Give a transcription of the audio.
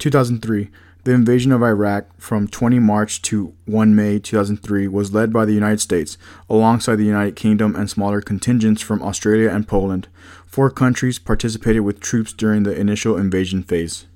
2003. The invasion of Iraq from 20 March to 1 May 2003 was led by the United States, alongside the United Kingdom and smaller contingents from Australia and Poland. Four countries participated with troops during the initial invasion phase.